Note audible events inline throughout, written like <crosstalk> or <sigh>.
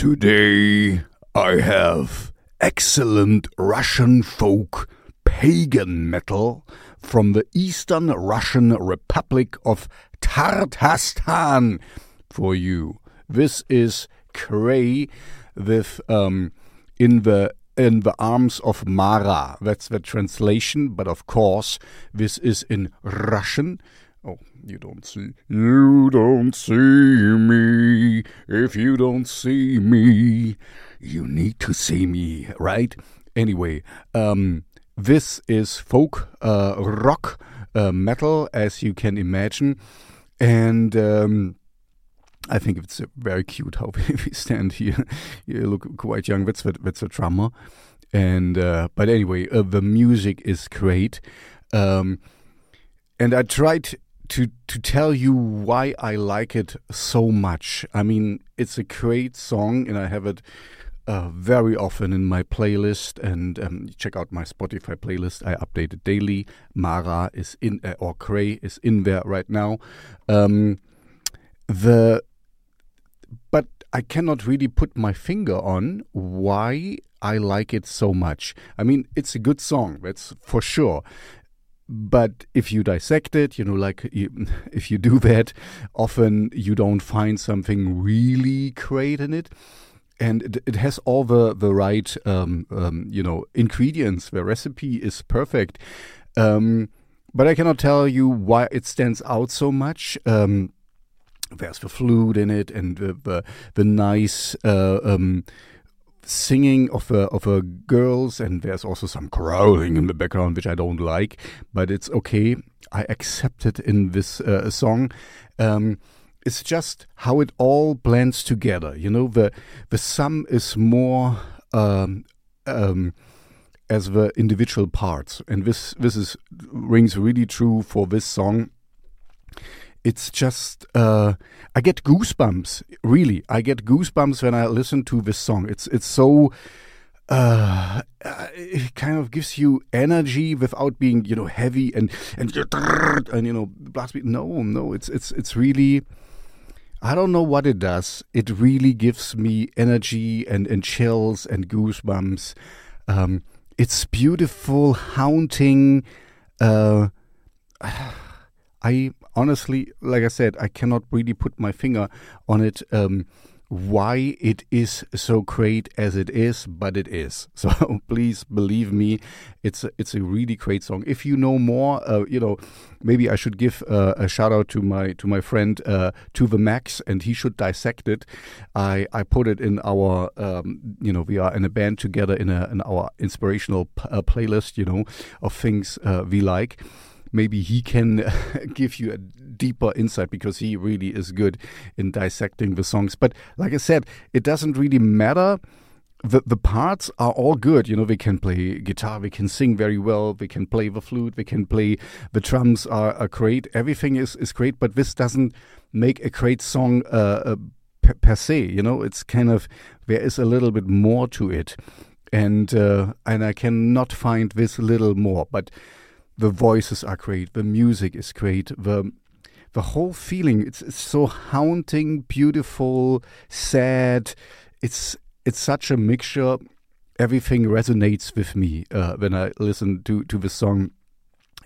Today I have excellent Russian folk pagan metal from the Eastern Russian Republic of Tatarstan for you. This is Grai with um, in the in the arms of Mara. That's the translation, but of course this is in Russian. Oh, you don't see. You don't see me. If you don't see me, you need to see me, right? Anyway, um, this is folk uh, rock uh, metal, as you can imagine, and. Um, I think it's very cute how <laughs> we stand here. You look quite young. That's the, that's the drummer, and uh, but anyway, uh, the music is great, um, and I tried to to tell you why I like it so much. I mean, it's a great song, and I have it uh, very often in my playlist. And um, check out my Spotify playlist. I update it daily. Mara is in, uh, or Grai is in there right now. Um, the but I cannot really put my finger on why I like it so much. I mean, it's a good song, that's for sure but if you dissect it, you know, like you, <laughs> if you do that, often you don't find something really great in it. And it, it has all the the right, um, um, you know, ingredients. The recipe is perfect, um, but I cannot tell you why it stands out so much. Um, there's the flute in it, and the the, the nice. Uh, um, singing of a, of a girls and there's also some growling in the background which I don't like but it's okay. I accept it in this uh, song. Um, it's just how it all blends together you know? The the sum is more um, um, as the individual parts. And this this is rings really true for this song it's just uh, I get goosebumps. Really, I get goosebumps when I listen to this song. It's it's so. Uh, it kind of gives you energy without being, you know, heavy and and and you know, blast beat. No, no, it's it's it's really. I don't know what it does. It really gives me energy and and chills and goosebumps. Um, it's beautiful, haunting. Uh, I honestly, like I said, I cannot really put my finger on it. Um, why it is so great as it is, but it is. <laughs> So please believe me, it's a, it's a really great song. If you know more, uh, you know, maybe I should give uh, a shout out to my to my friend uh, to the Max, and he should dissect it. I I put it in our um, you know we are in a band together in a in our inspirational uh, playlist, you know, of things uh, we like maybe he can <laughs> give you a deeper insight because he really is good in dissecting the songs. But like I said, it doesn't really matter. The, the parts are all good. You know, they can play guitar, they can sing very well, they can play the flute, they can play the drums are, are great. Everything is, is great, but this doesn't make a great song uh, uh, per, per, se. You know, it's kind of, there is a little bit more to it. And, uh, and I cannot find this little more. But the voices are great, the music is great, the the whole feeling it's, it's so haunting, beautiful, sad. It's it's such a mixture. Everything resonates with me uh, when I listen to to the song.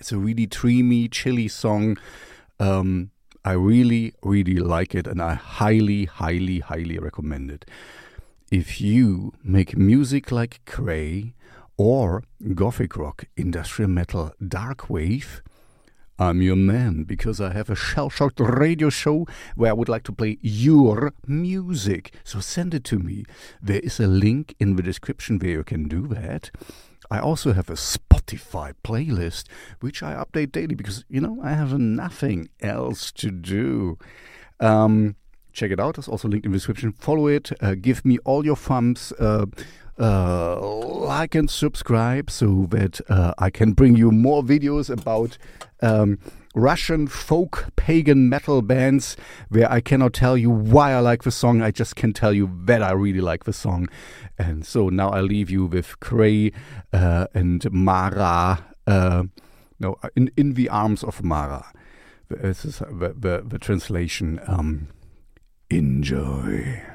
It's a really dreamy, chilly song. Um, I really, really like it, and I highly, highly, highly recommend it. If you make music like Grai, or gothic rock, industrial metal, dark wave, I'm your man because I have a shell shocked radio show where I would like to play your music. So send it to me. There is a link in the description where you can do that. I also have a Spotify playlist which I update daily because, you know, I have nothing else to do. Um, check it out. It's also linked in the description. Follow it. Uh, give me all your thumbs. Uh, uh, like and subscribe so that uh, I can bring you more videos about um, Russian folk pagan metal bands where I cannot tell you why I like the song. I just can tell you that I really like the song. And so now I leave you with Grai uh, and Mara. Uh, no, in, in the arms of Mara. This is the, the, the translation. Um, enjoy.